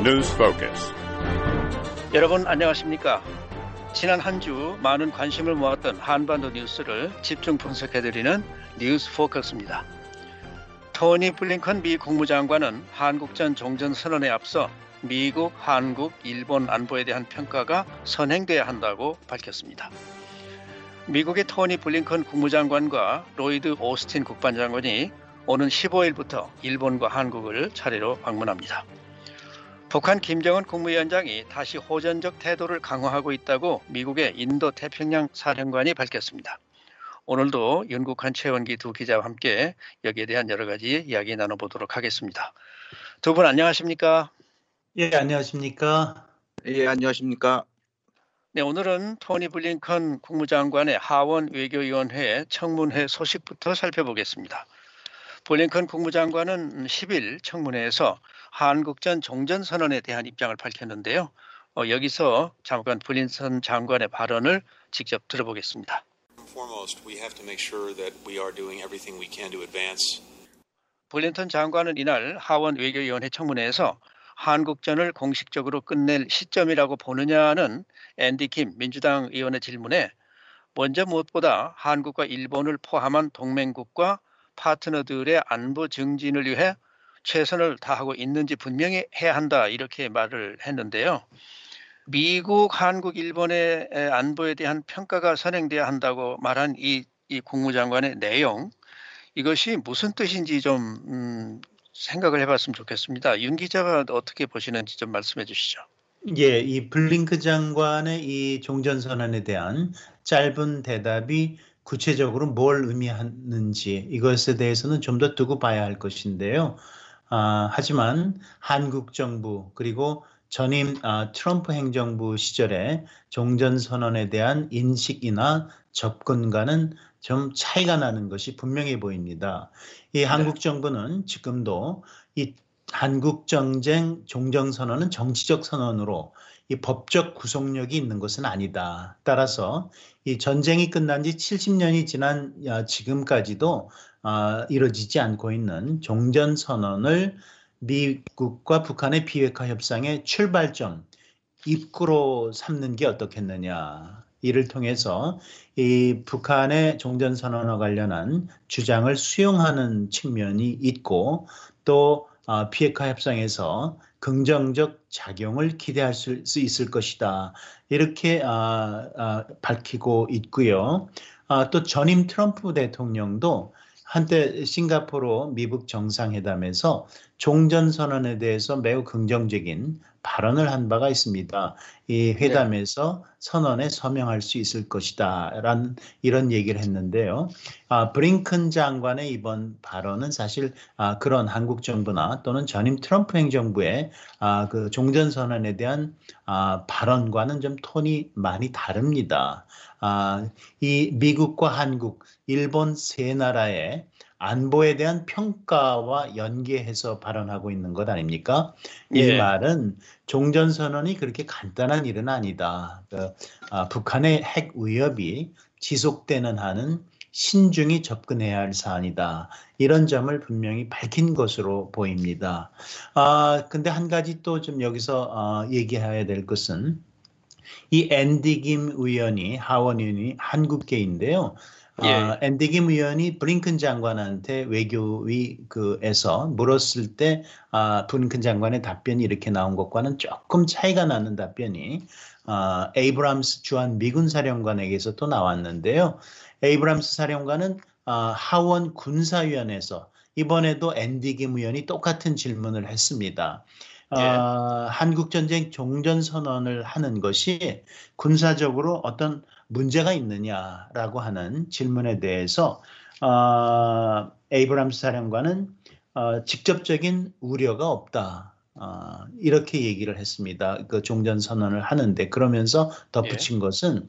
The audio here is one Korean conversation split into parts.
News Focus. 여러분 안녕하십니까? 지난 한 주 많은 관심을 모았던 한반도 뉴스를 집중 분석해드리는 뉴스 포커스입니다. 토니 블링컨 미 국무장관은 한국 전 종전 선언에 앞서 미국, 한국, 일본 안보에 대한 평가가 선행돼야 한다고 밝혔습니다. 미국의 토니 블링컨 국무장관과 로이드 오스틴 국방장관이 오는 15일부터 일본과 한국을 차례로 방문합니다. 북한 김정은 국무위원장이 다시 호전적 태도를 강화하고 있다고 미국의 인도 태평양 사령관이 밝혔습니다. 오늘도 윤국한 최원기 두 기자와 함께 여기에 대한 여러 가지 이야기 나눠보도록 하겠습니다. 두 분 안녕하십니까? 예, 안녕하십니까? 예, 안녕하십니까? 네, 오늘은 토니 블링컨 국무장관의 하원 외교위원회 청문회 소식부터 살펴보겠습니다. 블링컨 국무장관은 10일 청문회에서 한국전 종전선언에 대한 입장을 밝혔는데요. 어, 여기서 잠깐 블린선 장관의 발언을 직접 들어보겠습니다. Foremost, we have to make sure that we are doing everything we can to advance 블린턴 장관은 이날 하원 외교위원회 청문회에서 한국전을 공식적으로 끝낼 시점이라고 보느냐는 앤디 킴 민주당 의원의 질문에 먼저 무엇보다 한국과 일본을 포함한 동맹국과 파트너들의 안보 증진을 위해 최선을 다하고 있는지 분명히 해야 한다 이렇게 말을 했는데요. 미국, 한국, 일본의 안보에 대한 평가가 선행돼야 한다고 말한 이, 이 국무장관의 내용 이것이 무슨 뜻인지 좀 음, 생각을 해봤으면 좋겠습니다. 윤 기자가 어떻게 보시는지 좀 말씀해 주시죠. 예, 이 블링크 장관의 이 종전 선언에 대한 짧은 대답이 구체적으로 뭘 의미하는지 이것에 대해서는 좀 더 두고 봐야 할 것인데요. 아, 하지만 한국 정부 그리고 전임 아, 트럼프 행정부 시절에 종전선언에 대한 인식이나 접근과는 좀 차이가 나는 것이 분명해 보입니다. 이 한국 정부는 지금도 이 한국 정쟁 종전선언은 정치적 선언으로 이 법적 구속력이 있는 것은 아니다. 따라서 이 전쟁이 끝난 지 70년이 지난 지금까지도 어, 이루어지지 않고 있는 종전 선언을 미국과 북한의 비핵화 협상의 출발점 입구로 삼는 게 어떻겠느냐. 이를 통해서 이 북한의 종전 선언과 관련한 주장을 수용하는 측면이 있고 또 어, 비핵화 협상에서 긍정적 작용을 기대할 수 있을 것이다. 이렇게 어, 어, 밝히고 있고요. 또 전임 트럼프 대통령도 한때 싱가포르 미국 정상회담에서 종전선언에 대해서 매우 긍정적인 발언을 한 바가 있습니다. 이 회담에서 네. 선언에 서명할 수 있을 것이다. 라는 이런 얘기를 했는데요. 아, 브링큰 장관의 이번 발언은 사실 아, 그런 한국 정부나 또는 전임 트럼프 행정부의 아, 그 종전선언에 대한 아, 발언과는 좀 톤이 많이 다릅니다. 아, 이 미국과 한국, 일본 세 나라의 안보에 대한 평가와 연계해서 발언하고 있는 것 아닙니까? 이 예. 말은 종전 선언이 그렇게 간단한 일은 아니다. 그, 아, 북한의 핵 위협이 지속되는 한은 신중히 접근해야 할 사안이다. 이런 점을 분명히 밝힌 것으로 보입니다. 아, 근데 한 가지 또 좀 여기서 어, 얘기해야 될 것은 이 앤디 김 의원이 하원 의원이 한국계인데요. 예. 어, 앤디 김 의원이 브링큰 장관한테 외교위 그에서 물었을 때 아, 브링큰 장관의 답변이 이렇게 나온 것과는 조금 차이가 나는 답변이 아, 에이브람스 주한 미군 사령관에게서 또 나왔는데요. 에이브람스 사령관은 아, 하원 군사위원회에서 이번에도 앤디 김 의원이 똑같은 질문을 했습니다. 예. 어, 한국 전쟁 종전 선언을 하는 것이 군사적으로 어떤 문제가 있느냐라고 하는 질문에 대해서 어, 에이브람스 사령관은 어, 직접적인 우려가 없다. 어, 이렇게 얘기를 했습니다. 그 종전 선언을 하는데 그러면서 덧붙인 예. 것은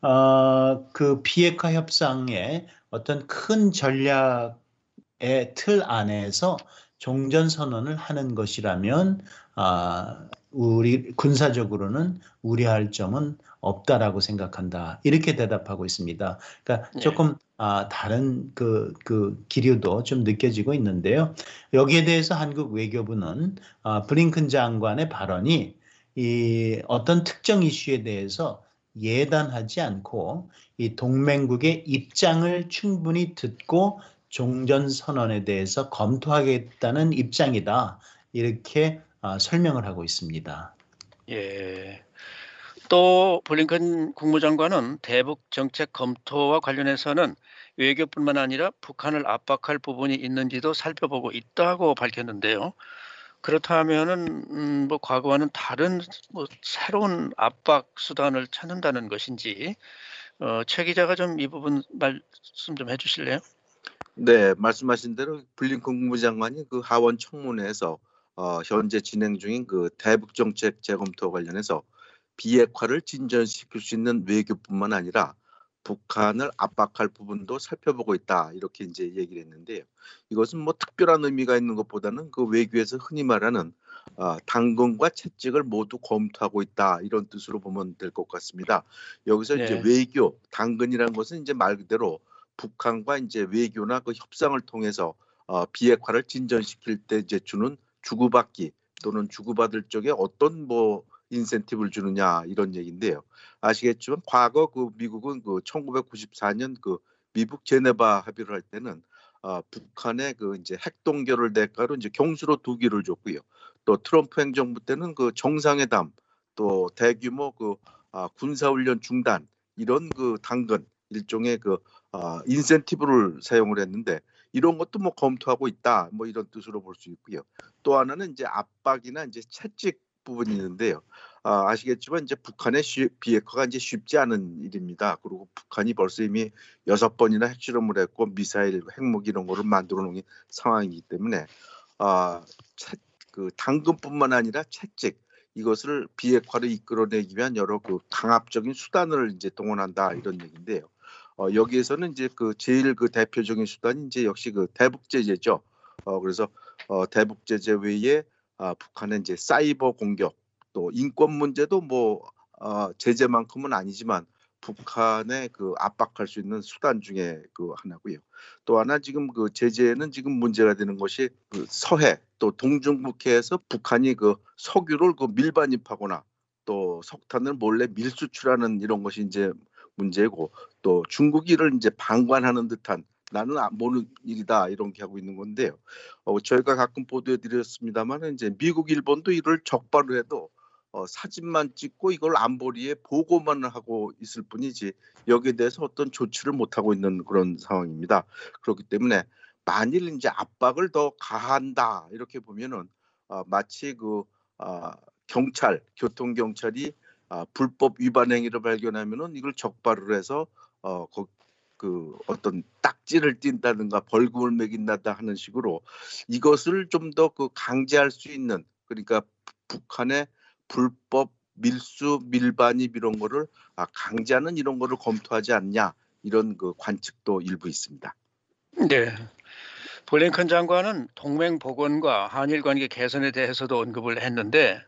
어, 그 비핵화 협상의 어떤 큰 전략의 틀 안에서 종전 선언을 하는 것이라면 아, 우리 군사적으로는 우려할 점은 없다라고 생각한다. 이렇게 대답하고 있습니다. 그러니까 네. 조금 아, 다른 그, 그 기류도 좀 느껴지고 있는데요. 여기에 대해서 한국 외교부는 아, 블링컨 장관의 발언이 이 어떤 특정 이슈에 대해서 예단하지 않고 이 동맹국의 입장을 충분히 듣고 종전 선언에 대해서 검토하겠다는 입장이다. 이렇게 아, 설명을 하고 있습니다. 예. 또 블링컨 국무장관은 대북 정책 검토와 관련해서는 외교뿐만 아니라 북한을 압박할 부분이 있는지도 살펴보고 있다고 밝혔는데요. 그렇다면은 음, 뭐 과거와는 다른 뭐 새로운 압박 수단을 찾는다는 것인지 어, 최 기자가 좀 이 부분 말씀 좀 해주실래요? 네, 말씀하신 대로 블링컨 국무장관이 그 하원 청문회에서 어, 현재 진행 중인 그 대북 정책 재검토 관련해서 비핵화를 진전시킬 수 있는 외교뿐만 아니라 북한을 압박할 부분도 살펴보고 있다 이렇게 이제 얘기를 했는데요. 이것은 뭐 특별한 의미가 있는 것보다는 그 외교에서 흔히 말하는 어, 당근과 채찍을 모두 검토하고 있다 이런 뜻으로 보면 될 것 같습니다. 여기서 네. 이제 외교 당근이라는 것은 이제 말 그대로 북한과 이제 외교나 그 협상을 통해서 어, 비핵화를 진전시킬 때 이제 주는 주고받기 또는 주고받을 쪽에 어떤 뭐 인센티브를 주느냐 이런 얘기인데요. 아시겠지만 과거 그 미국은 그 1994년 그 미국 제네바 합의를 할 때는 어, 북한의 그 이제 핵 동결을 대가로 이제 경수로 두 기를 줬고요. 또 트럼프 행정부 때는 그 정상회담 또 대규모 그 아, 군사훈련 중단 이런 그 당근 일종의 그 아, 인센티브를 사용을 했는데 이런 것도 뭐 검토하고 있다 뭐 이런 뜻으로 볼 수 있고요. 또 하나는 이제 압박이나 이제 채찍 부분이 있는데요. 아, 아시겠지만 이제 북한의 쉬, 비핵화가 이제 쉽지 않은 일입니다. 그리고 북한이 벌써 이미 여섯 번이나 핵실험을 했고 미사일, 핵무기 이런 거를 만들어 놓은 상황이기 때문에 아, 채, 그 당근뿐만 아니라 채찍 이것을 비핵화를 이끌어내기 위한 여러 그 강압적인 수단을 이제 동원한다 이런 얘기인데요. 어, 여기에서는 이제 그 제일 그 대표적인 수단이 이제 역시 그 대북 제재죠. 어, 그래서 어, 대북 제재 외에 아, 북한의 이제 사이버 공격 또 인권 문제도 뭐 어, 제재만큼은 아니지만 북한에 그 압박할 수 있는 수단 중에 그 하나고요. 또 하나 지금 그 제재는 지금 문제가 되는 것이 그 서해 또 동중국해에서 북한이 그 석유를 그 밀반입하거나 또 석탄을 몰래 밀수출하는 이런 것이 이제 문제고 또 중국이 를 이제 방관하는 듯한 나는 안 보는 일이다 이런 게 하고 있는 건데요. 어, 저희가 가끔 보도해 드렸습니다만 이제 미국, 일본도 이를 적발을 해도 어, 사진만 찍고 이걸 안보리에 보고만 하고 있을 뿐이지 여기에 대해서 어떤 조치를 못 하고 있는 그런 상황입니다. 그렇기 때문에 만일 이제 압박을 더 가한다 이렇게 보면은 어, 마치 그 어, 경찰, 교통 경찰이 아, 불법 위반 행위를 발견하면은 이걸 적발을 해서 어, 그, 그 어떤 딱지를 띈다든가 벌금을 매긴다 하는 식으로 이것을 좀 더 그 강제할 수 있는 그러니까 북한의 불법 밀수 밀반입 이런 거를 아, 강제하는 이런 거를 검토하지 않냐 이런 그 관측도 일부 있습니다. 네. 블링컨 장관은 동맹 복원과 한일 관계 개선에 대해서도 언급을 했는데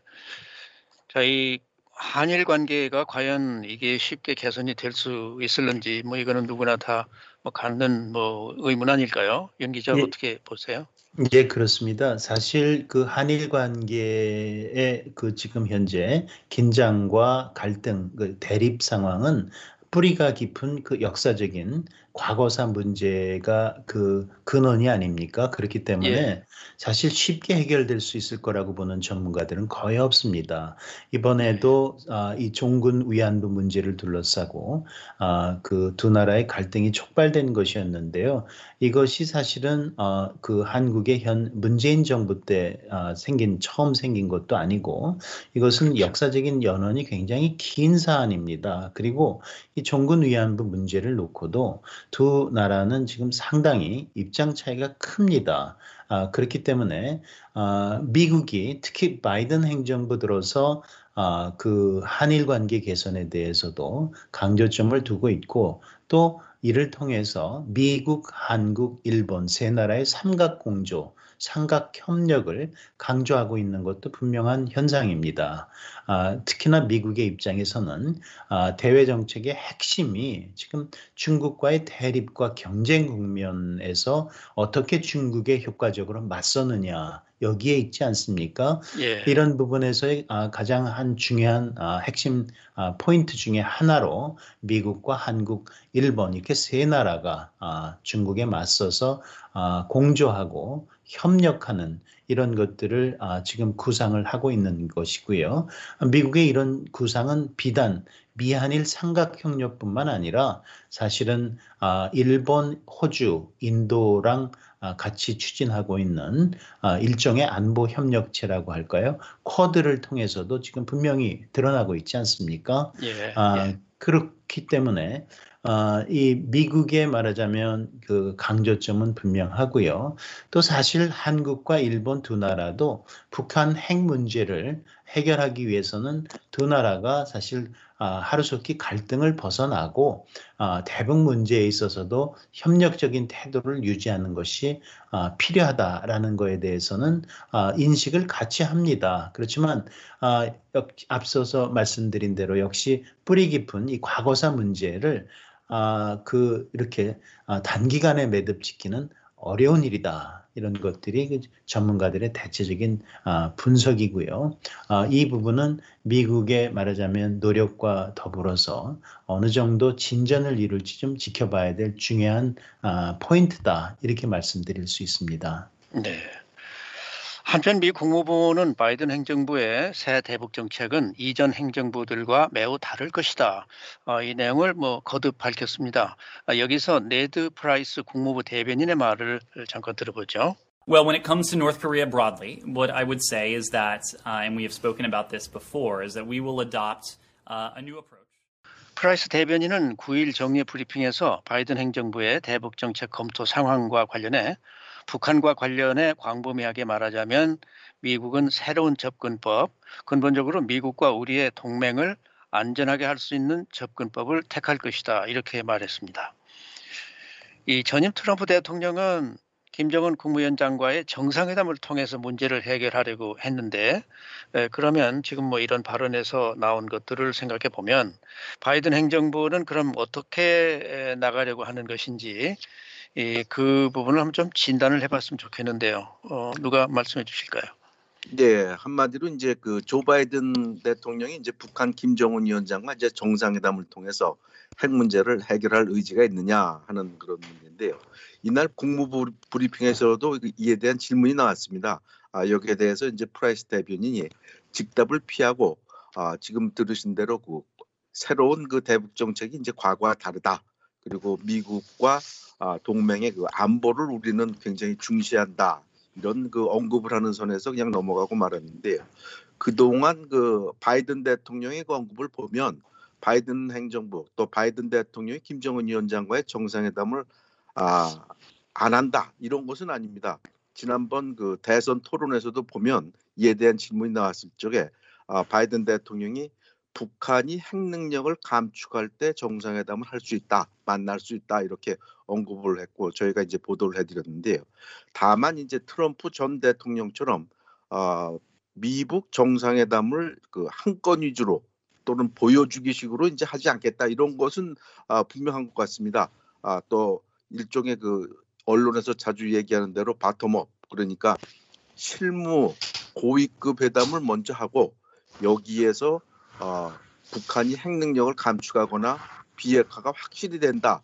저희 한일 관계가 과연 이게 쉽게 개선이 될 수 있을는지 뭐 이거는 누구나 다 뭐 갖는 뭐 의문 아닐까요? 연 기자 예. 어떻게 보세요? 예, 그렇습니다. 사실 그 한일 관계의 그 지금 현재 긴장과 갈등, 그 대립 상황은 뿌리가 깊은 그 역사적인 과거사 문제가 그 근원이 아닙니까? 그렇기 때문에 예. 사실 쉽게 해결될 수 있을 거라고 보는 전문가들은 거의 없습니다. 이번에도 아, 이 종군 위안부 문제를 둘러싸고 아, 그 두 나라의 갈등이 촉발된 것이었는데요. 이것이 사실은 어, 그 한국의 현 문재인 정부 때 아, 생긴 처음 생긴 것도 아니고 이것은 그렇죠. 역사적인 연원이 굉장히 긴 사안입니다. 그리고 이 종군 위안부 문제를 놓고도 두 나라는 지금 상당히 입장 차이가 큽니다. 아, 그렇기 때문에 아, 미국이 특히 바이든 행정부 들어서 아, 그 한일 관계 개선에 대해서도 강조점을 두고 있고 또 이를 통해서 미국, 한국, 일본 세 나라의 삼각 공조, 삼각 협력을 강조하고 있는 것도 분명한 현상입니다. 아, 특히나 미국의 입장에서는 아, 대외 정책의 핵심이 지금 중국과의 대립과 경쟁 국면에서 어떻게 중국에 효과적으로 맞서느냐 여기에 있지 않습니까? 예. 이런 부분에서의 아, 가장 한 중요한 아, 핵심 아, 포인트 중에 하나로 미국과 한국, 일본 이렇게 세 나라가 아, 중국에 맞서서 아, 공조하고 협력하는 이런 것들을 아, 지금 구상을 하고 있는 것이고요. 미국의 이런 구상은 비단 미한일 삼각협력뿐만 아니라 사실은 아, 일본, 호주, 인도랑 아, 같이 추진하고 있는 아, 일종의 안보 협력체라고 할까요? 쿼드를 통해서도 지금 분명히 드러나고 있지 않습니까? 예. 아, 예. 그렇기 때문에 아, 이 미국의 말하자면 그 강조점은 분명하고요. 또 사실 한국과 일본 두 나라도 북한 핵 문제를 해결하기 위해서는 두 나라가 사실 아, 하루속히 갈등을 벗어나고 아, 대북 문제에 있어서도 협력적인 태도를 유지하는 것이 아, 필요하다라는 것에 대해서는 아, 인식을 같이 합니다. 그렇지만 앞서서 말씀드린 대로 역시 뿌리 깊은 이 과거사 문제를 아, 그 이렇게 아, 단기간에 매듭 짓기는 어려운 일이다. 이런 것들이 그 전문가들의 대체적인 아, 분석이고요. 아, 이 부분은 미국의 말하자면 노력과 더불어서 어느 정도 진전을 이룰지 좀 지켜봐야 될 중요한 아, 포인트다. 이렇게 말씀드릴 수 있습니다. 네. 한편 미 국무부는 바이든 행정부의 새 대북 정책은 이전 행정부들과 매우 다를 것이다. 어, 이 내용을 뭐 거듭 밝혔습니다. 아, 여기서 네드 프라이스 국무부 대변인의 말을 잠깐 들어보죠. Well, when it comes to North Korea broadly, what I would say is that, uh, and we have spoken about this before, is that we will adopt uh, a new approach. 프라이스 대변인은 9일 정례 브리핑에서 바이든 행정부의 대북 정책 검토 상황과 관련해 북한과 관련해 광범위하게 말하자면 미국은 새로운 접근법, 근본적으로 미국과 우리의 동맹을 안전하게 할 수 있는 접근법을 택할 것이다. 이렇게 말했습니다. 이 전임 트럼프 대통령은 김정은 국무위원장과의 정상회담을 통해서 문제를 해결하려고 했는데 에, 그러면 지금 뭐 이런 발언에서 나온 것들을 생각해 보면 바이든 행정부는 그럼 어떻게 에, 나가려고 하는 것인지 이, 그 부분을 한번 좀 진단을 해봤으면 좋겠는데요. 어, 누가 말씀해 주실까요? 네, 한마디로 이제 그 조 바이든 대통령이 이제 북한 김정은 위원장과 이제 정상회담을 통해서 핵 문제를 해결할 의지가 있느냐 하는 그런 문제인데요. 이날 국무부 브리핑에서도 이에 대한 질문이 나왔습니다. 아, 여기에 대해서 이제 프라이스 대변인이 직답을 피하고 아, 지금 들으신 대로 그 새로운 그 대북 정책이 이제 과거와 다르다. 그리고 미국과 아, 동맹의 그 안보를 우리는 굉장히 중시한다. 이런 그 언급을 하는 선에서 그냥 넘어가고 말았는데요. 그동안 그 바이든 대통령의 그 언급을 보면 바이든 행정부 또 바이든 대통령이 김정은 위원장과의 정상회담을 아, 안 한다 이런 것은 아닙니다. 지난번 그 대선 토론에서도 보면 이에 대한 질문이 나왔을 적에 아, 바이든 대통령이 북한이 핵 능력을 감축할 때 정상회담을 할 수 있다, 만날 수 있다 이렇게 언급을 했고 저희가 이제 보도를 해드렸는데요. 다만 이제 트럼프 전 대통령처럼 어, 미국 정상회담을 그 한 건 위주로 또는 보여주기식으로 이제 하지 않겠다 이런 것은 아, 분명한 것 같습니다. 아, 또 일종의 그 언론에서 자주 얘기하는 대로 바텀업 그러니까 실무 고위급 회담을 먼저 하고 여기에서 어, 북한이 핵 능력을 감축하거나 비핵화가 확실히 된다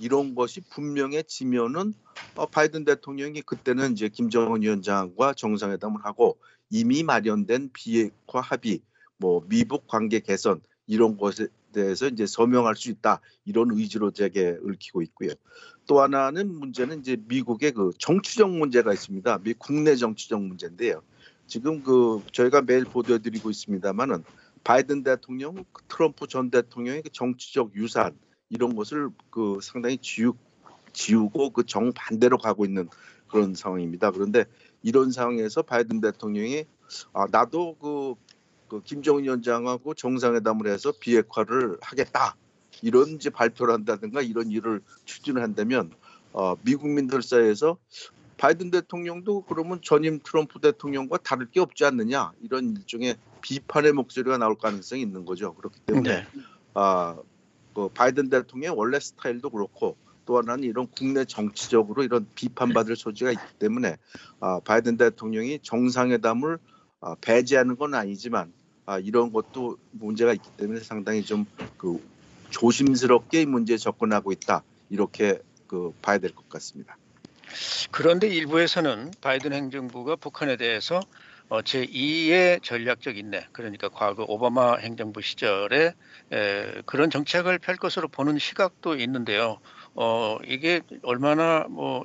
이런 것이 분명해지면은 어, 바이든 대통령이 그때는 이제 김정은 위원장과 정상회담을 하고 이미 마련된 비핵화 합의, 뭐 미북 관계 개선 이런 것에 대해서 이제 서명할 수 있다 이런 의지로 제게 얽히고 있고요. 또 하나는 문제는 이제 미국의 그 정치적 문제가 있습니다. 미 국내 정치적 문제인데요. 지금 그 저희가 매일 보도해드리고 있습니다만은 바이든 대통령, 트럼프 전 대통령의 그 정치적 유산 이런 것을 그 상당히 지우, 지우고 그 정반대로 가고 있는 그런 상황입니다. 그런데 이런 상황에서 바이든 대통령이 아, 나도 그, 그 김정은 위원장하고 정상회담을 해서 비핵화를 하겠다. 이런 이제 발표를 한다든가 이런 일을 추진을 한다면 어, 미국민들 사이에서 바이든 대통령도 그러면 전임 트럼프 대통령과 다를 게 없지 않느냐 이런 일종의 비판의 목소리가 나올 가능성이 있는 거죠. 그렇기 때문에 네. 아, 그 바이든 대통령의 원래 스타일도 그렇고 또 하나는 이런 국내 정치적으로 이런 비판받을 소지가 있기 때문에 아, 바이든 대통령이 정상회담을 아, 배제하는 건 아니지만 아, 이런 것도 문제가 있기 때문에 상당히 좀 그 조심스럽게 이 문제에 접근하고 있다 이렇게 그 봐야 될 것 같습니다. 그런데 일부에서는 바이든 행정부가 북한에 대해서 어, 제2의 전략적 인내, 그러니까 과거 오바마 행정부 시절에 에, 그런 정책을 펼 것으로 보는 시각도 있는데요. 어, 이게 얼마나 뭐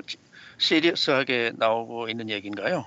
시리어스하게 나오고 있는 얘기인가요?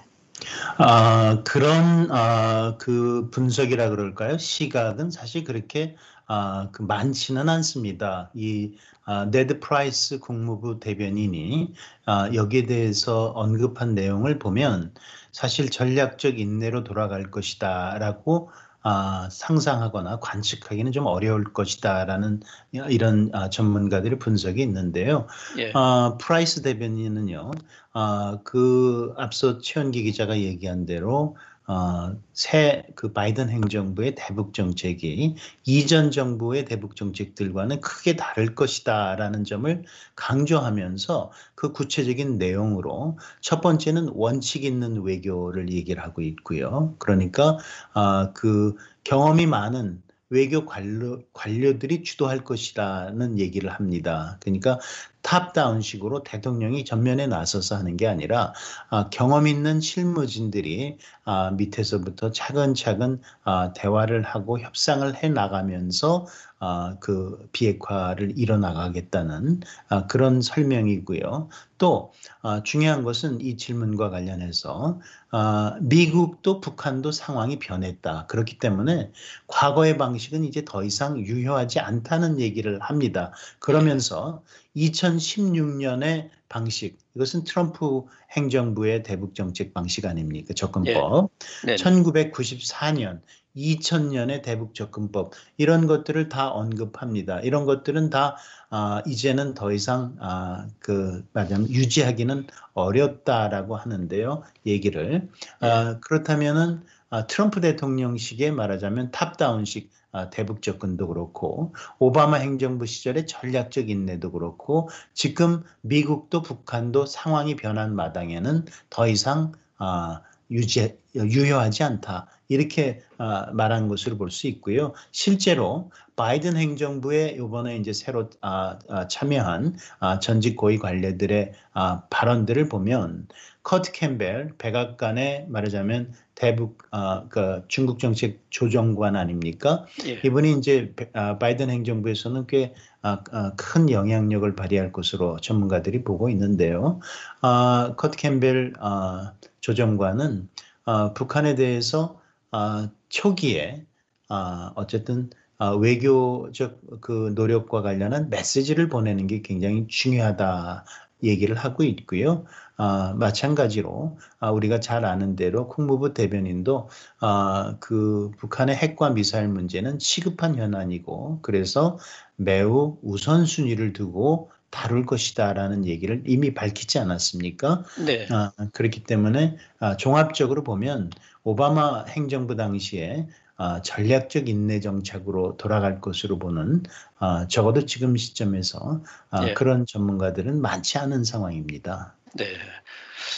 아, 그런 아, 그 분석이라 그럴까요? 시각은 사실 그렇게 아, 그 많지는 않습니다. 이 아, 네드 프라이스 국무부 대변인이 아, 여기에 대해서 언급한 내용을 보면 사실 전략적 인내로 돌아갈 것이다라고 아, 상상하거나 관측하기는 좀 어려울 것이다라는 이런 아, 전문가들의 분석이 있는데요. 예. 아, 프라이스 대변인은요, 아, 그 앞서 최현기 기자가 얘기한 대로 어, 새그 바이든 행정부의 대북 정책이 이전 정부의 대북 정책들과는 크게 다를 것이다라는 점을 강조하면서 그 구체적인 내용으로 첫 번째는 원칙 있는 외교를 얘기를 하고 있고요. 그러니까 아, 그 경험이 많은 외교 관료, 관료들이 주도할 것이라는 얘기를 합니다. 그러니까 탑다운식으로 대통령이 전면에 나서서 하는 게 아니라 아, 경험 있는 실무진들이 아, 밑에서부터 차근차근 아, 대화를 하고 협상을 해 나가면서 아, 그 비핵화를 이뤄나가겠다는 아, 그런 설명이고요. 또 아, 중요한 것은 이 질문과 관련해서 아, 미국도 북한도 상황이 변했다. 그렇기 때문에 과거의 방식은 이제 더 이상 유효하지 않다는 얘기를 합니다. 그러면서 2016년의 방식, 이것은 트럼프 행정부의 대북 정책 방식 아닙니까? 접근법. 네. 1994년, 2000년의 대북 접근법 이런 것들을 다 언급합니다. 이런 것들은 다 아, 이제는 더 이상 아, 그 말하자면 유지하기는 어렵다라고 하는데요. 얘기를 아, 그렇다면은 아, 트럼프 대통령식의 말하자면 탑다운식 아, 대북 접근도 그렇고 오바마 행정부 시절의 전략적 인내도 그렇고 지금 미국도 북한도 상황이 변한 마당에는 더 이상 아, 유지 유효하지 않다 이렇게 아, 말한 것으로 볼 수 있고요. 실제로 바이든 행정부의 이번에 이제 새로 아, 아, 참여한 아, 전직 고위 관료들의 아, 발언들을 보면 커트 캠벨 백악관의 말하자면 대북 아, 그 중국 정책 조정관 아닙니까? 예. 이분이 이제 배- 아, 바이든 행정부에서는 꽤 아, 아, 큰 영향력을 발휘할 것으로 전문가들이 보고 있는데요. 아, 커트 캠벨 아, 조정관은 아, 북한에 대해서 아, 초기에 아, 어쨌든 아, 외교적 그 노력과 관련한 메시지를 보내는 게 굉장히 중요하다 얘기를 하고 있고요. 아, 마찬가지로 아, 우리가 잘 아는 대로 국무부 대변인도 아, 그 북한의 핵과 미사일 문제는 시급한 현안이고 그래서 매우 우선순위를 두고 다룰 것이다라는 얘기를 이미 밝히지 않았습니까? 네. 아, 그렇기 때문에 아, 종합적으로 보면 오바마 행정부 당시에 아, 전략적 인내 정책으로 돌아갈 것으로 보는 아, 적어도 지금 시점에서 아, 예. 그런 전문가들은 많지 않은 상황입니다. 네.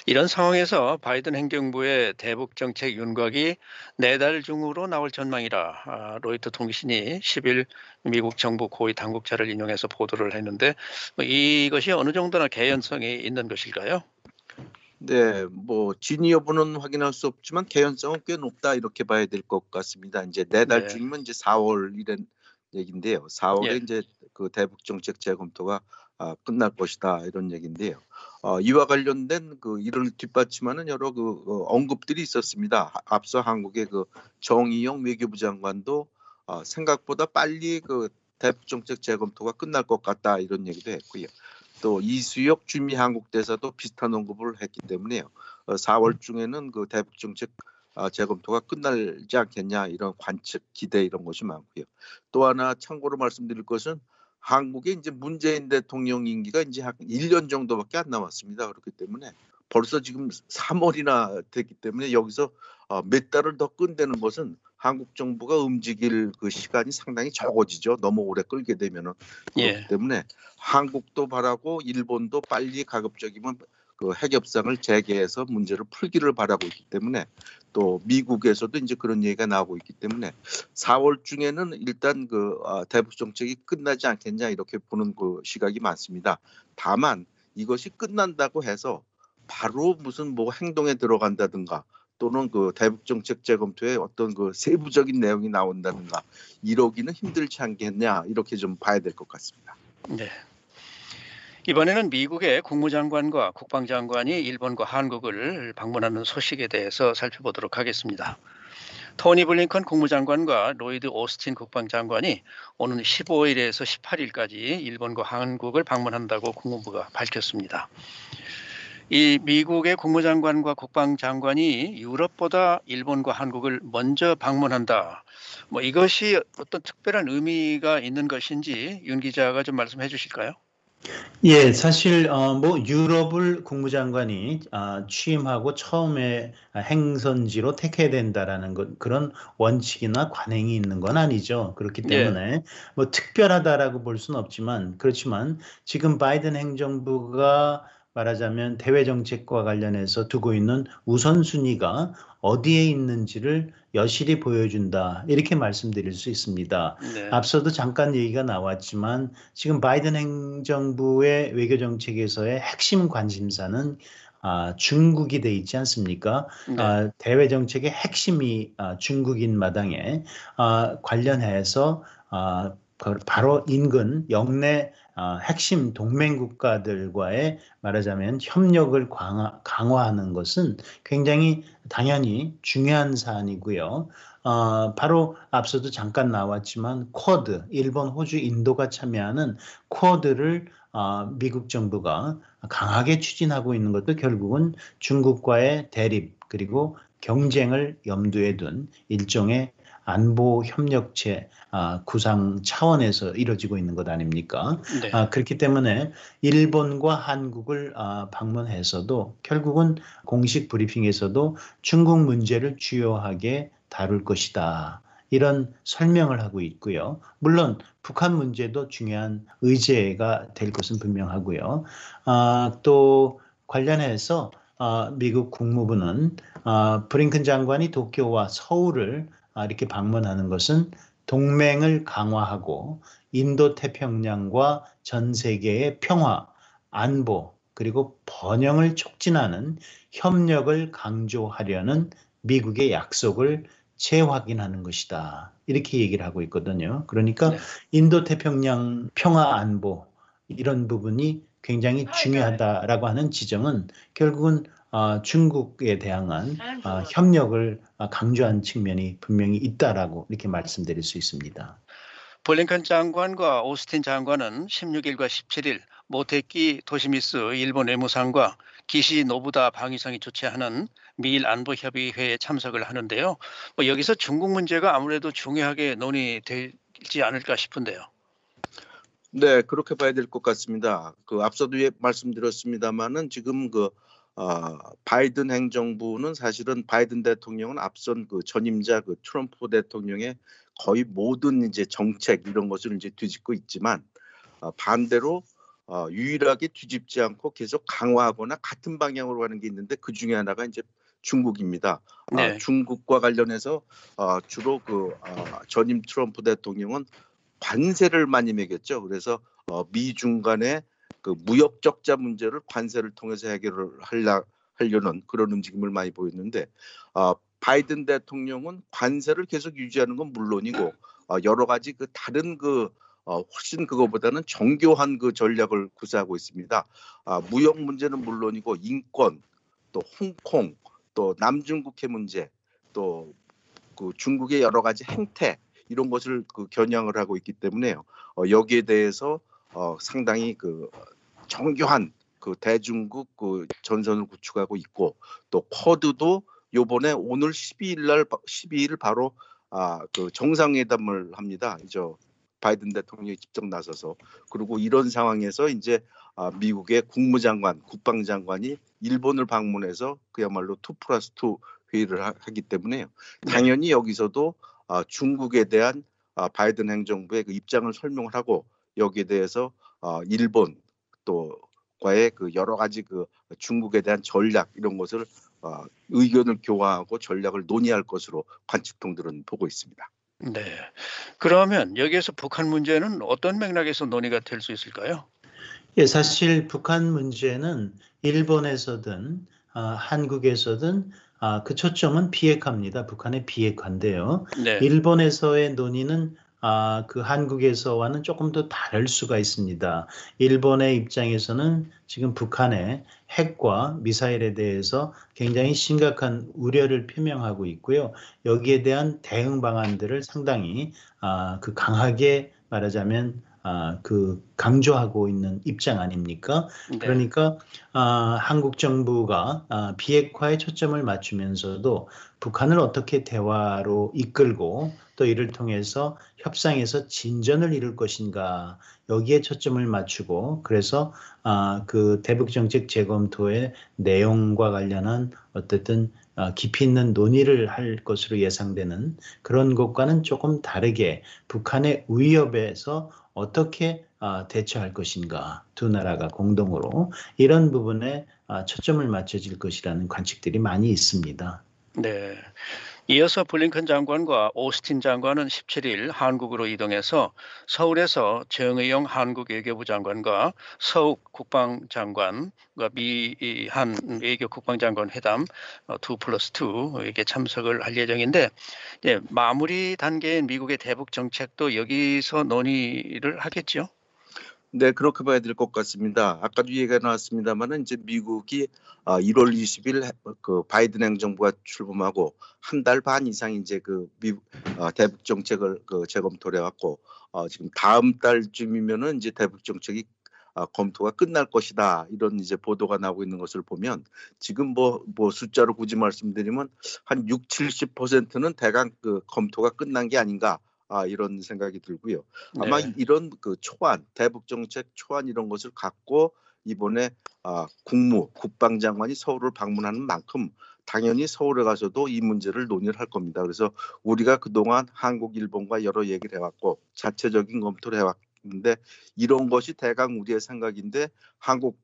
이런 상황에서 바이든 행정부의 대북 정책 윤곽이 내달 중으로 나올 전망이라 아, 로이터 통신이 10일 미국 정부 고위 당국자를 인용해서 보도를 했는데 뭐 이것이 어느 정도나 개연성이 있는 것일까요? 네, 뭐 진위 여부는 확인할 수 없지만 개연성은 꽤 높다 이렇게 봐야 될 것 같습니다. 이제 내달 네. 중이면 이제 4월 이런 얘긴데요. 4월에 예. 이제 그 대북 정책 재검토가 아, 끝날 것이다 이런 얘긴데요. 어, 이와 관련된 그 이를 뒷받침하는 여러 그 어, 언급들이 있었습니다. 하- 앞서 한국의 그 정의용 외교부 장관도 어, 생각보다 빨리 그 대북 정책 재검토가 끝날 것 같다 이런 얘기도 했고요. 또 이수혁 주미 한국 대사도 비슷한 언급을 했기 때문에요. 어, 4월 중에는 그 대북 정책 아, 재검토가 끝나지 않겠냐 이런 관측 기대 이런 것이 많고요. 또 하나 참고로 말씀드릴 것은 한국의 이제 문재인 대통령 임기가 이제 한 1년 정도밖에 안 남았습니다. 그렇기 때문에 벌써 지금 3월이나 됐기 때문에 여기서 어, 몇 달을 더 끈다는 것은 한국 정부가 움직일 그 시간이 상당히 적어지죠. 너무 오래 끌게 되면은 그렇기 예. 때문에 한국도 바라고 일본도 빨리 가급적이면 그 핵협상을 재개해서 문제를 풀기를 바라고 있기 때문에 또 미국에서도 이제 그런 얘기가 나오고 있기 때문에 4월 중에는 일단 그 아, 대북 정책이 끝나지 않겠냐 이렇게 보는 그 시각이 많습니다. 다만 이것이 끝난다고 해서 바로 무슨 뭐 행동에 들어간다든가 또는 그 대북 정책 재검토에 어떤 그 세부적인 내용이 나온다든가 이러기는 힘들지 않겠냐 이렇게 좀 봐야 될 것 같습니다. 네. 이번에는 미국의 국무장관과 국방장관이 일본과 한국을 방문하는 소식에 대해서 살펴보도록 하겠습니다. 토니 블링컨 국무장관과 로이드 오스틴 국방장관이 오는 15일에서 18일까지 일본과 한국을 방문한다고 국무부가 밝혔습니다. 이 미국의 국무장관과 국방장관이 유럽보다 일본과 한국을 먼저 방문한다. 뭐 이것이 어떤 특별한 의미가 있는 것인지 윤 기자가 좀 말씀해 주실까요? 예, 사실 어, 뭐 유럽을 국무장관이 아, 취임하고 처음에 행선지로 택해야 된다라는 것 그런 원칙이나 관행이 있는 건 아니죠. 그렇기 예. 때문에 뭐 특별하다라고 볼 수는 없지만 그렇지만 지금 바이든 행정부가 말하자면 대외 정책과 관련해서 두고 있는 우선순위가 어디에 있는지를 여실히 보여준다 이렇게 말씀드릴 수 있습니다. 네. 앞서도 잠깐 얘기가 나왔지만 지금 바이든 행정부의 외교 정책에서의 핵심 관심사는 아, 중국이 돼 있지 않습니까? 네. 아, 대외 정책의 핵심이 아, 중국인 마당에 아, 관련해서 아, 그 바로 인근 영내 아, 핵심 동맹 국가들과의 말하자면 협력을 강화, 강화하는 것은 굉장히 당연히 중요한 사안이고요. 어, 바로 앞서도 잠깐 나왔지만 쿼드, 일본, 호주, 인도가 참여하는 쿼드를 어, 미국 정부가 강하게 추진하고 있는 것도 결국은 중국과의 대립 그리고 경쟁을 염두에 둔 일종의 안보 협력체 아, 구상 차원에서 이루어지고 있는 것 아닙니까? 네. 아, 그렇기 때문에 일본과 한국을 아, 방문해서도 결국은 공식 브리핑에서도 중국 문제를 주요하게 다룰 것이다. 이런 설명을 하고 있고요. 물론 북한 문제도 중요한 의제가 될 것은 분명하고요. 아, 또 관련해서 아, 미국 국무부는 아, 브링큰 장관이 도쿄와 서울을 아, 이렇게 방문하는 것은 동맹을 강화하고 인도 태평양과 전 세계의 평화, 안보 그리고 번영을 촉진하는 협력을 강조하려는 미국의 약속을 재확인하는 것이다. 이렇게 얘기를 하고 있거든요. 그러니까 네. 인도 태평양 평화 안보 이런 부분이 굉장히 중요하다라고 하는 지점은 결국은 아, 중국에 대항한 아, 협력을 아, 강조한 측면이 분명히 있다라고 이렇게 말씀드릴 수 있습니다. 블링컨 장관과 오스틴 장관은 16일과 17일 모테키 도시미스 일본 외무상과 기시 노부다 방위상이 주최하는 미일 안보협의회에 참석을 하는데요. 뭐 여기서 중국 문제가 아무래도 중요하게 논의되지 않을까 싶은데요. 네, 그렇게 봐야 될 것 같습니다. 그 앞서도 예- 말씀드렸습니다만은 지금 그 어, 바이든 행정부는 사실은 바이든 대통령은 앞선 그 전임자 그 트럼프 대통령의 거의 모든 이제 정책 이런 것을 이제 뒤집고 있지만 어, 반대로 어, 유일하게 뒤집지 않고 계속 강화하거나 같은 방향으로 가는 게 있는데 그 중에 하나가 이제 중국입니다. 아, 네. 중국과 관련해서 어, 주로 그 어, 전임 트럼프 대통령은 관세를 많이 매겼죠. 그래서 어, 미중 간의 그 무역 적자 문제를 관세를 통해서 해결을 하려, 하려는 그런 움직임을 많이 보였는데 어, 바이든 대통령은 관세를 계속 유지하는 건 물론이고 어, 여러 가지 그 다른 그 어, 훨씬 그거보다는 정교한 그 전략을 구사하고 있습니다. 아, 무역 문제는 물론이고 인권, 또 홍콩, 또 남중국해 문제, 또 그 중국의 여러 가지 행태 이런 것을 그 겨냥을 하고 있기 때문에요. 어, 여기에 대해서 어, 상당히 그 정교한 그 대중국 그 전선을 구축하고 있고 또 쿼드도 요번에 오늘 12일 날 12일 바로 아 그 정상회담을 합니다. 저 바이든 대통령이 직접 나서서 그리고 이런 상황에서 이제 아, 미국의 국무장관, 국방장관이 일본을 방문해서 그야말로 two plus two 회의를 하, 기 때문에요. 네. 당연히 여기서도 아, 중국에 대한 아, 바이든 행정부의 그 입장을 설명을 하고 여기에 대해서 아, 일본 또과의 그 여러 가지 그 중국에 대한 전략 이런 것을 어, 의견을 교환하고 전략을 논의할 것으로 관측통들은 보고 있습니다. 네. 그러면 여기에서 북한 문제는 어떤 맥락에서 논의가 될 수 있을까요? 예, 사실 북한 문제는 일본에서든 아, 한국에서든 아, 그 초점은 비핵화입니다. 북한의 비핵화인데요. 네. 일본에서의 논의는 아, 그 한국에서와는 조금 더 다를 수가 있습니다. 일본의 입장에서는 지금 북한의 핵과 미사일에 대해서 굉장히 심각한 우려를 표명하고 있고요. 여기에 대한 대응 방안들을 상당히 아, 그 강하게 말하자면 아, 그 강조하고 있는 입장 아닙니까? 네. 그러니까 아, 한국 정부가 아, 비핵화에 초점을 맞추면서도 북한을 어떻게 대화로 이끌고 또 이를 통해서 협상에서 진전을 이룰 것인가 여기에 초점을 맞추고 그래서 아, 그 대북 정책 재검토의 내용과 관련한 어쨌든 아, 깊이 있는 논의를 할 것으로 예상되는 그런 것과는 조금 다르게 북한의 위협에서 어떻게 아, 대처할 것인가 두 나라가 공동으로 이런 부분에 아, 초점을 맞춰질 것이라는 관측들이 많이 있습니다. 네. 이어서 블링컨 장관과 오스틴 장관은 17일 한국으로 이동해서 서울에서 정의용 한국 외교부 장관과 서욱 국방장관과 미한 외교 국방장관 회담 2 플러스 2에게 참석을 할 예정인데 예, 마무리 단계인 미국의 대북 정책도 여기서 논의를 하겠죠. 네, 그렇게 봐야 될 것 같습니다. 아까도 얘기가 나왔습니다만은 이제 미국이 아, 1월 20일 그 바이든 행정부가 출범하고 한 달 반 이상 이제 그 미국 아, 대북 정책을 그 재검토를 해왔고 어, 지금 다음 달쯤이면은 이제 대북 정책이 아, 검토가 끝날 것이다 이런 이제 보도가 나오고 있는 것을 보면 지금 뭐 뭐 숫자로 굳이 말씀드리면 한 6, 70%는 대강 그 검토가 끝난 게 아닌가 아, 이런 생각이 들고요. 아마 네. 이런 그 초안, 대북 정책 초안 이런 것을 갖고 이번에 아, 국무, 국방장관이 서울을 방문하는 만큼 당연히 서울에 가서도 이 문제를 논의를 할 겁니다. 그래서 우리가 그동안 한국, 일본과 여러 얘기를 해왔고 자체적인 검토를 해왔는데 이런 것이 대강 우리의 생각인데 한국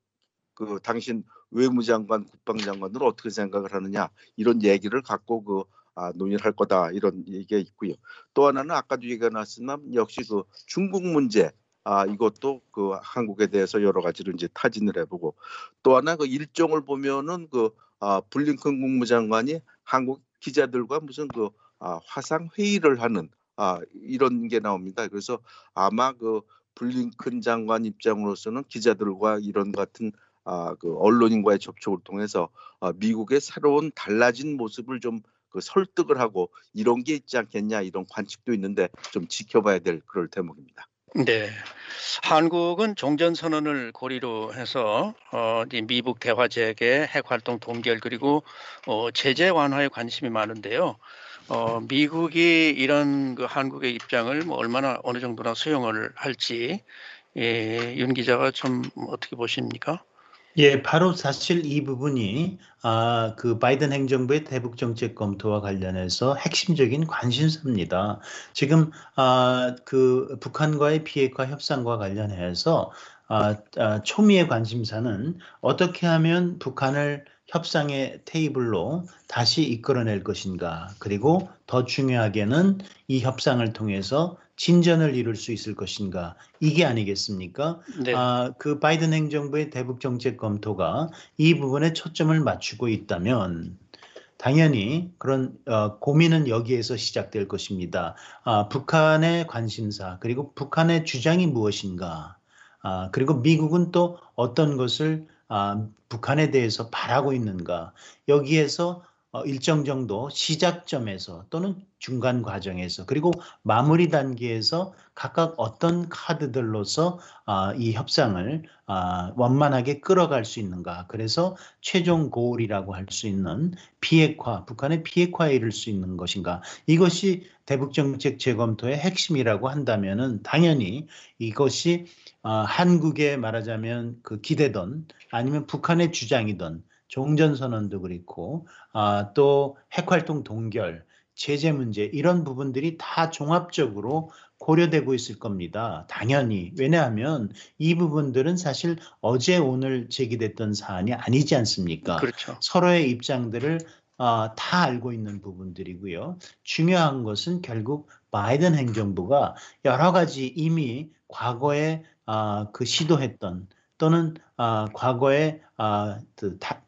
그 당신 외무장관, 국방장관은 어떻게 생각을 하느냐 이런 얘기를 갖고 그 아, 논의를 할 거다 이런 얘기가 있고요. 또 하나는 아까도 얘기가 나왔지만 역시 그 중국 문제 아 이것도 그 한국에 대해서 여러 가지로 이제 타진을 해보고 또 하나 그 일정을 보면은 그 아, 블링컨 국무장관이 한국 기자들과 무슨 그 아, 화상 회의를 하는 아 이런 게 나옵니다. 그래서 아마 그 블링컨 장관 입장으로서는 기자들과 이런 같은 아, 그 언론인과의 접촉을 통해서 아, 미국의 새로운 달라진 모습을 좀 그 설득을 하고 이런 게 있지 않겠냐 이런 관측도 있는데 좀 지켜봐야 될 그럴 대목입니다. 네. 한국은 종전 선언을 고리로 해서 어, 이 미국 대화 재개, 핵 활동 동결 그리고 어, 제재 완화에 관심이 많은데요. 어, 미국이 이런 그 한국의 입장을 뭐 얼마나 어느 정도나 수용을 할지 예, 윤 기자가 좀 어떻게 보십니까? 예, 바로 사실 이 부분이 아, 그 바이든 행정부의 대북 정책 검토와 관련해서 핵심적인 관심사입니다. 지금 아, 그 북한과의 비핵화 협상과 관련해서 아, 아, 초미의 관심사는 어떻게 하면 북한을 협상의 테이블로 다시 이끌어낼 것인가. 그리고 더 중요하게는 이 협상을 통해서 진전을 이룰 수 있을 것인가. 이게 아니겠습니까? 네. 아, 그 바이든 행정부의 대북 정책 검토가 이 부분에 초점을 맞추고 있다면 당연히 그런 어, 고민은 여기에서 시작될 것입니다. 아, 북한의 관심사 그리고 북한의 주장이 무엇인가? 아, 그리고 미국은 또 어떤 것을 아, 북한에 대해서 바라고 있는가? 여기에서 어, 일정 정도 시작점에서 또는 중간 과정에서 그리고 마무리 단계에서 각각 어떤 카드들로서 아, 이 협상을 아, 원만하게 끌어갈 수 있는가. 그래서 최종 고울이라고 할 수 있는 비핵화, 북한의 비핵화에 이를 수 있는 것인가. 이것이 대북 정책 재검토의 핵심이라고 한다면은 당연히 이것이 아, 한국에 말하자면 그 기대던 아니면 북한의 주장이던 종전선언도 그렇고 아, 또 핵활동 동결, 제재 문제 이런 부분들이 다 종합적으로 고려되고 있을 겁니다. 당연히 왜냐하면 이 부분들은 사실 어제 오늘 제기됐던 사안이 아니지 않습니까? 그렇죠. 서로의 입장들을 어, 다 알고 있는 부분들이고요. 중요한 것은 결국 바이든 행정부가 여러 가지 이미 과거에 어, 그 시도했던 또는 어, 과거에 어, 그 다,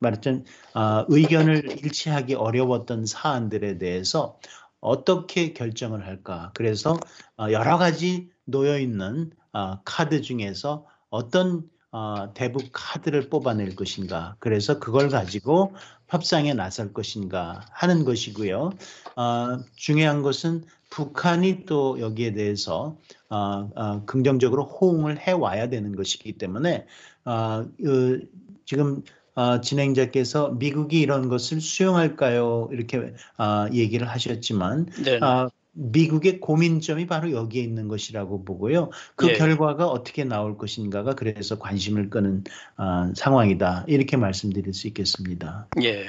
말했던 어, 의견을 일치하기 어려웠던 사안들에 대해서 어떻게 결정을 할까? 그래서 어, 여러 가지 놓여 있는 어, 카드 중에서 어떤 어, 대북 카드를 뽑아낼 것인가? 그래서 그걸 가지고 협상에 나설 것인가 하는 것이고요. 어, 중요한 것은 북한이 또 여기에 대해서 긍정적으로 호응을 해 와야 되는 것이기 때문에 어, 지금 어, 진행자께서 미국이 이런 것을 수용할까요? 이렇게 어, 얘기를 하셨지만 네. 어, 미국의 고민점이 바로 여기에 있는 것이라고 보고요. 그 예. 결과가 어떻게 나올 것인가가 그래서 관심을 끄는 어, 상황이다. 이렇게 말씀드릴 수 있겠습니다. 예.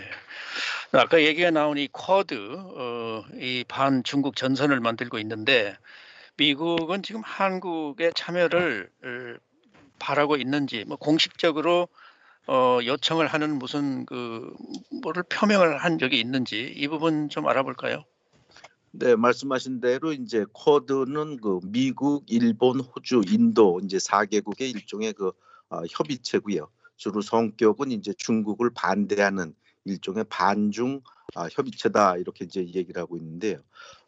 아까 얘기가 나온 이 쿼드, 어, 이 반중국 전선을 만들고 있는데 미국은 지금 한국의 참여를 어, 바라고 있는지, 뭐 공식적으로 어, 요청을 하는 무슨 그 뭐를 표명을 한 적이 있는지 이 부분 좀 알아볼까요? 네, 말씀하신 대로 이제 쿼드는 그 미국, 일본, 호주, 인도 이제 4개국의 일종의 그 어, 협의체고요. 주로 성격은 이제 중국을 반대하는 일종의 반중 아, 협의체다 이렇게 이제 얘기를 하고 있는데요.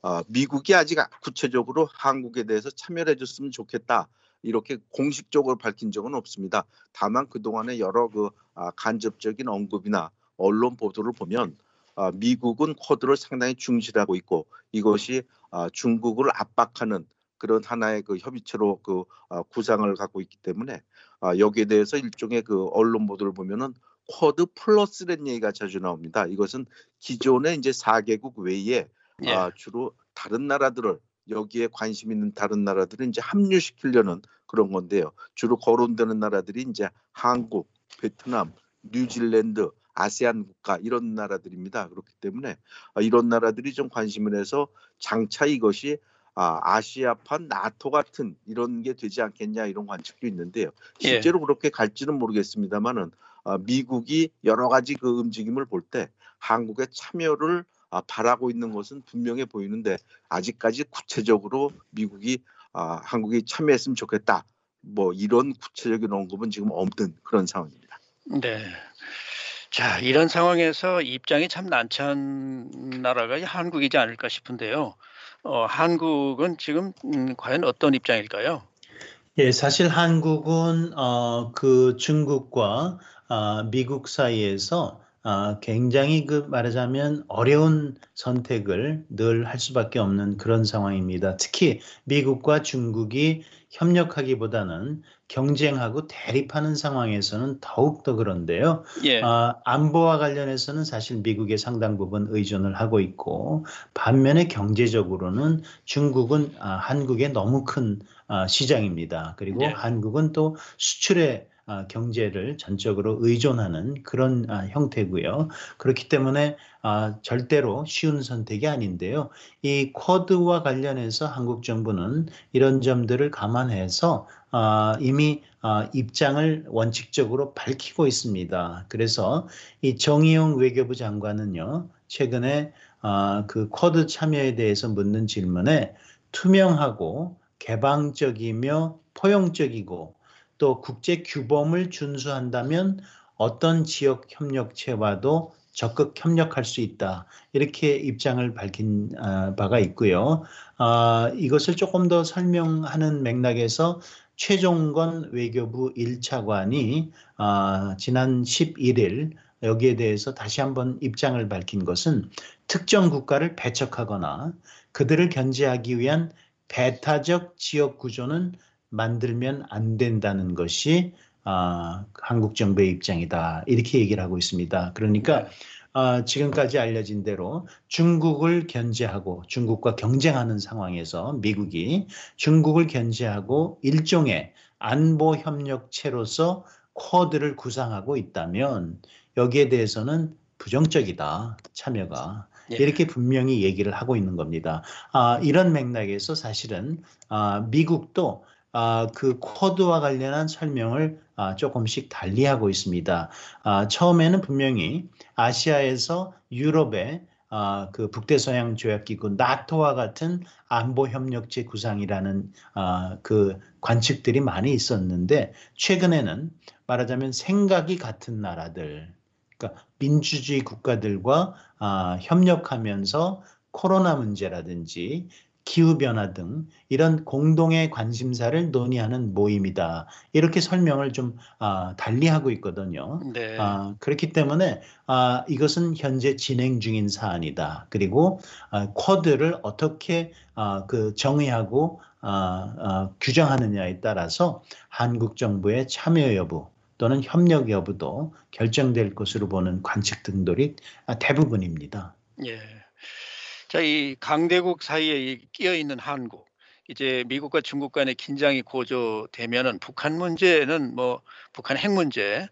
아, 미국이 아직 구체적으로 한국에 대해서 참여해 줬으면 좋겠다 이렇게 공식적으로 밝힌 적은 없습니다. 다만 그 동안에 여러 그 아, 간접적인 언급이나 언론 보도를 보면 아, 미국은 쿼드를 상당히 중시하고 있고 이것이 아, 중국을 압박하는 그런 하나의 그 협의체로 그 아, 구상을 갖고 있기 때문에 아, 여기에 대해서 일종의 그 언론 보도를 보면은 쿼드 플러스라는 얘기가 자주 나옵니다. 이것은 기존의 이제 4개국 외에 예. 아, 주로 다른 나라들을 여기에 관심 있는 다른 나라들을 이제 합류시키려는 그런 건데요. 주로 거론되는 나라들이 이제 한국, 베트남, 뉴질랜드, 아세안 국가 이런 나라들입니다. 그렇기 때문에 아, 이런 나라들이 좀 관심을 해서 장차 이것이 아, 아시아판 나토 같은 이런 게 되지 않겠냐 이런 관측도 있는데요. 예. 실제로 그렇게 갈지는 모르겠습니다만은 아, 미국이 여러 가지 그 움직임을 볼 때 한국의 참여를 아, 바라고 있는 것은 분명해 보이는데 아직까지 구체적으로 미국이 아, 한국이 참여했으면 좋겠다. 뭐 이런 구체적인 언급은 지금 없는 그런 상황입니다. 네. 자, 이런 상황에서 입장이 참 난처한 나라가 이 한국이지 않을까 싶은데요. 어, 한국은 지금 음, 과연 어떤 입장일까요? 예, 사실 한국은 어, 그 중국과 아, 미국 사이에서 아, 굉장히 그 말하자면 어려운 선택을 늘 할 수밖에 없는 그런 상황입니다. 특히 미국과 중국이 협력하기보다는 경쟁하고 대립하는 상황에서는 더욱더 그런데요. 예. 아, 안보와 관련해서는 사실 미국의 상당 부분 의존을 하고 있고 반면에 경제적으로는 중국은 아, 한국의 너무 큰 아, 시장입니다. 그리고 예. 한국은 또 수출에 아, 경제를 전적으로 의존하는 그런 아, 형태고요. 그렇기 때문에 아, 절대로 쉬운 선택이 아닌데요. 이 쿼드와 관련해서 한국 정부는 이런 점들을 감안해서 아, 이미 아, 입장을 원칙적으로 밝히고 있습니다. 그래서 이 정의용 외교부 장관은요, 최근에 아, 그 쿼드 참여에 대해서 묻는 질문에 투명하고 개방적이며 포용적이고 또 국제 규범을 준수한다면 어떤 지역 협력체와도 적극 협력할 수 있다. 이렇게 입장을 밝힌 아, 바가 있고요. 아, 이것을 조금 더 설명하는 맥락에서 최종건 외교부 1차관이 아, 지난 11일 여기에 대해서 다시 한번 입장을 밝힌 것은 특정 국가를 배척하거나 그들을 견제하기 위한 배타적 지역 구조는 만들면 안 된다는 것이 아, 한국 정부의 입장이다. 이렇게 얘기를 하고 있습니다. 그러니까 아, 지금까지 알려진 대로 중국을 견제하고 중국과 경쟁하는 상황에서 미국이 중국을 견제하고 일종의 안보 협력체로서 쿼드를 구상하고 있다면 여기에 대해서는 부정적이다 참여가 예. 이렇게 분명히 얘기를 하고 있는 겁니다. 아, 이런 맥락에서 사실은 아, 미국도 아, 그 쿼드와 관련한 설명을 아, 조금씩 달리하고 있습니다. 아, 처음에는 분명히 아시아에서 유럽의 아, 그 북대서양 조약기구 나토와 같은 안보 협력체 구상이라는 아, 그 관측들이 많이 있었는데 최근에는 말하자면 생각이 같은 나라들, 그러니까 민주주의 국가들과 아, 협력하면서 코로나 문제라든지 기후변화 등 이런 공동의 관심사를 논의하는 모임이다. 이렇게 설명을 좀 아, 달리하고 있거든요. 네. 아, 그렇기 때문에 아, 이것은 현재 진행 중인 사안이다. 그리고 아, 쿼드를 어떻게 아, 그 정의하고 아, 아, 규정하느냐에 따라서 한국 정부의 참여 여부 또는 협력 여부도 결정될 것으로 보는 관측 등들이 아, 대부분입니다. 예. 자, 이 강대국 사이에 이 끼어 있는 한국. 이제 미국과 중국 간의 긴장이 고조되면은 북한 문제는 뭐 북한 핵 문제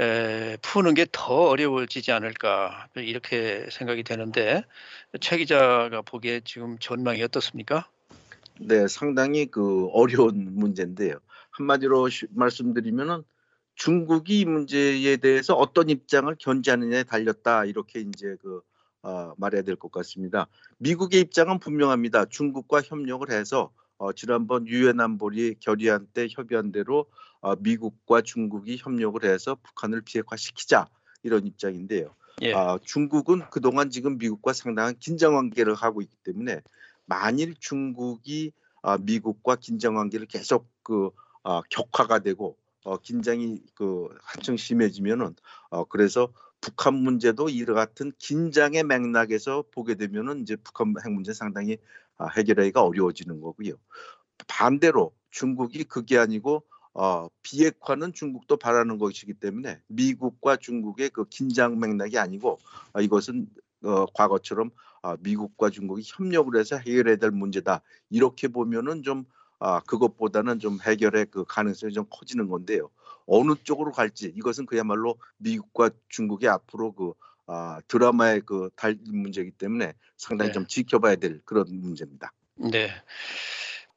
에, 푸는 게 더 어려워지지 않을까 이렇게 생각이 되는데 최 기자가 보기에 지금 전망이 어떻습니까? 네, 상당히 그 어려운 문제인데요. 한마디로 쉬- 말씀드리면은 중국이 이 문제에 대해서 어떤 입장을 견지하느냐에 달렸다 이렇게 이제 그 어, 말해야 될 것 같습니다. 미국의 입장은 분명합니다. 중국과 협력을 해서 어, 지난번 유엔 안보리 결의안 때 협의한 대로 어, 미국과 중국이 협력을 해서 북한을 비핵화시키자 이런 입장인데요. 예. 아, 중국은 그동안 지금 미국과 상당한 긴장 관계를 하고 있기 때문에 만일 중국이 아, 미국과 긴장 관계를 계속 그 아, 격화가 되고 어, 긴장이 그 한층 심해지면은 어, 그래서 북한 문제도 이와 같은 긴장의 맥락에서 보게 되면은 이제 북한 핵 문제 상당히 아, 해결하기가 어려워지는 거고요. 반대로 중국이 그게 아니고 어, 비핵화는 중국도 바라는 것이기 때문에 미국과 중국의 그 긴장 맥락이 아니고 아, 이것은 어, 과거처럼 아, 미국과 중국이 협력을 해서 해결해야 될 문제다. 이렇게 보면은 좀 아, 그것보다는 좀 해결의 그 가능성이 좀 커지는 건데요. 어느 쪽으로 갈지 이것은 그야말로 미국과 중국의 앞으로 그 아, 드라마의 그 달 문제이기 때문에 상당히 네. 좀 지켜봐야 될 그런 문제입니다. 네.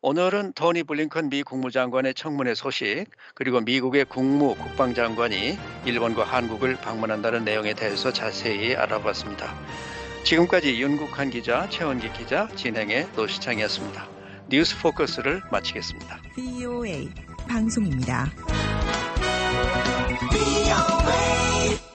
오늘은 토니 블링컨 미 국무장관의 청문회 소식 그리고 미국의 국무 국방장관이 일본과 한국을 방문한다는 내용에 대해서 자세히 알아봤습니다. 지금까지 윤국한 기자, 최원기 기자, 진행의 노시창이었습니다. 뉴스 포커스를 마치겠습니다. VOA 방송입니다. Be